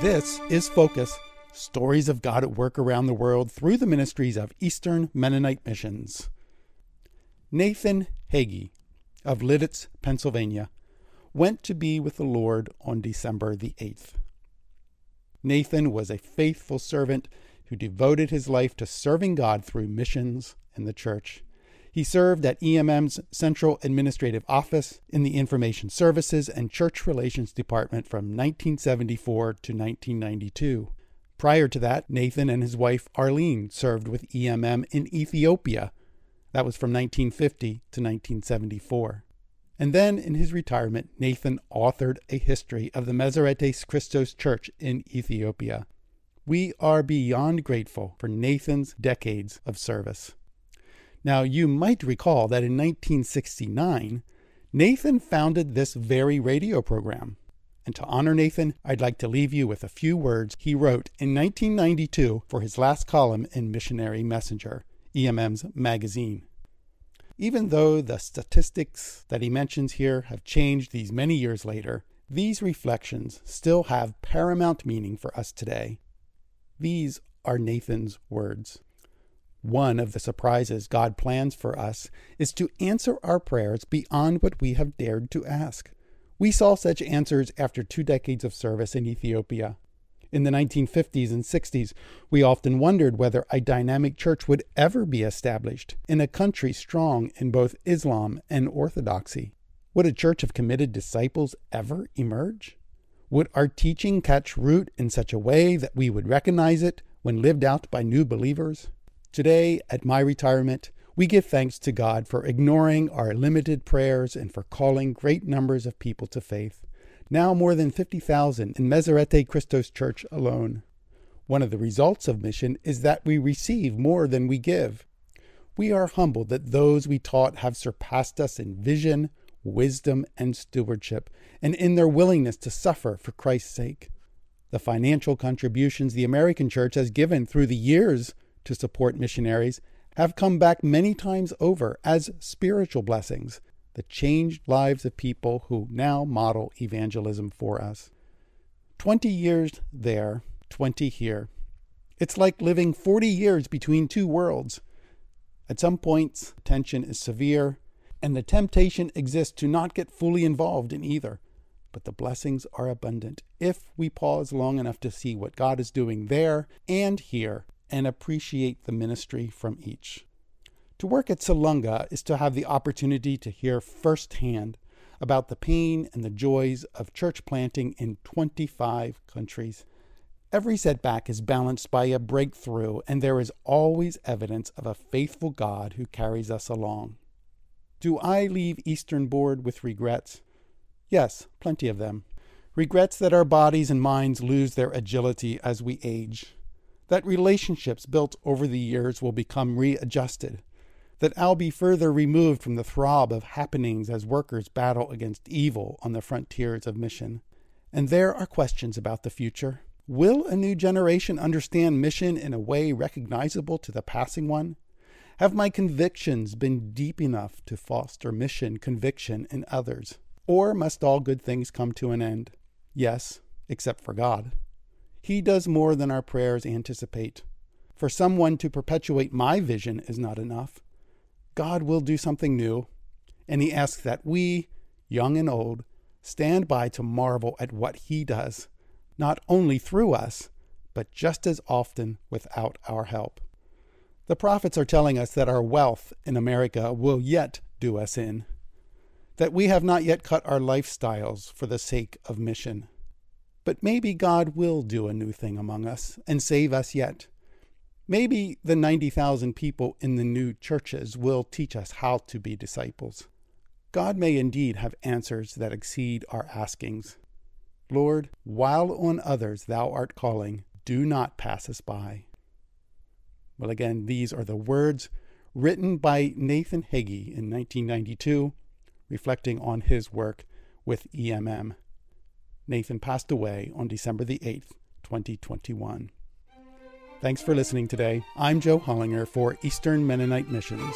This is Focus Stories of God at Work Around the World through the ministries of Eastern Mennonite Missions. Nathan Hege of Lititz, Pennsylvania, went to be with the Lord on December the 8th. Nathan was a faithful servant who devoted his life to serving God through missions and the church. He served at EMM's Central Administrative Office in the Information Services and Church Relations Department from 1974 to 1992. Prior to that, Nathan and his wife Arlene served with EMM in Ethiopia. That was from 1950 to 1974. And then, in his retirement, Nathan authored a history of the Meserete Kristos Church in Ethiopia. We are beyond grateful for Nathan's decades of service. Now, you might recall that in 1969, Nathan founded this very radio program. And to honor Nathan, I'd like to leave you with a few words he wrote in 1992 for his last column in Missionary Messenger, EMM's magazine. Even though the statistics that he mentions here have changed these many years later, these reflections still have paramount meaning for us today. These are Nathan's words. One of the surprises God plans for us is to answer our prayers beyond what we have dared to ask. We saw such answers after two decades of service in Ethiopia. In the 1950s and 60s, we often wondered whether a dynamic church would ever be established in a country strong in both Islam and Orthodoxy. Would a church of committed disciples ever emerge? Would our teaching catch root in such a way that we would recognize it when lived out by new believers? Today, at my retirement, we give thanks to God for ignoring our limited prayers and for calling great numbers of people to faith. Now more than 50,000 in Meserete Kristos Church alone. One of the results of mission is that we receive more than we give. We are humbled that those we taught have surpassed us in vision, wisdom, and stewardship, and in their willingness to suffer for Christ's sake. The financial contributions the American church has given through the years to support missionaries have come back many times over as spiritual blessings that changed lives of people who now model evangelism for us. Twenty years there, twenty here. It's like living 40 years between two worlds. At some points, tension is severe, and the temptation exists to not get fully involved in either. But the blessings are abundant if we pause long enough to see what God is doing there and here and appreciate the ministry from each. To work at Salunga is to have the opportunity to hear firsthand about the pain and the joys of church planting in 25 countries. Every setback is balanced by a breakthrough, and there is always evidence of a faithful God who carries us along. Do I leave Eastern Board with regrets? Yes, plenty of them. Regrets that our bodies and minds lose their agility as we age that relationships built over the years will become readjusted, that I'll be further removed from the throb of happenings as workers battle against evil on the frontiers of mission. And there are questions about the future. Will a new generation understand mission in a way recognizable to the passing one? Have my convictions been deep enough to foster mission conviction in others? Or must all good things come to an end? Yes, except for God. He does more than our prayers anticipate. For someone to perpetuate my vision is not enough. God will do something new, and He asks that we, young and old, stand by to marvel at what He does, not only through us, but just as often without our help. The prophets are telling us that our wealth in America will yet do us in, that we have not yet cut our lifestyles for the sake of mission. But maybe God will do a new thing among us and save us yet. Maybe the 90,000 people in the new churches will teach us how to be disciples. God may indeed have answers that exceed our askings. Lord, while on others thou art calling, do not pass us by. Well, again, these are the words written by Nathan Hege in 1992, reflecting on his work with EMM. Nathan passed away on December the 8th, 2021. Thanks for listening today. I'm Joe Hollinger for Eastern Mennonite Missions.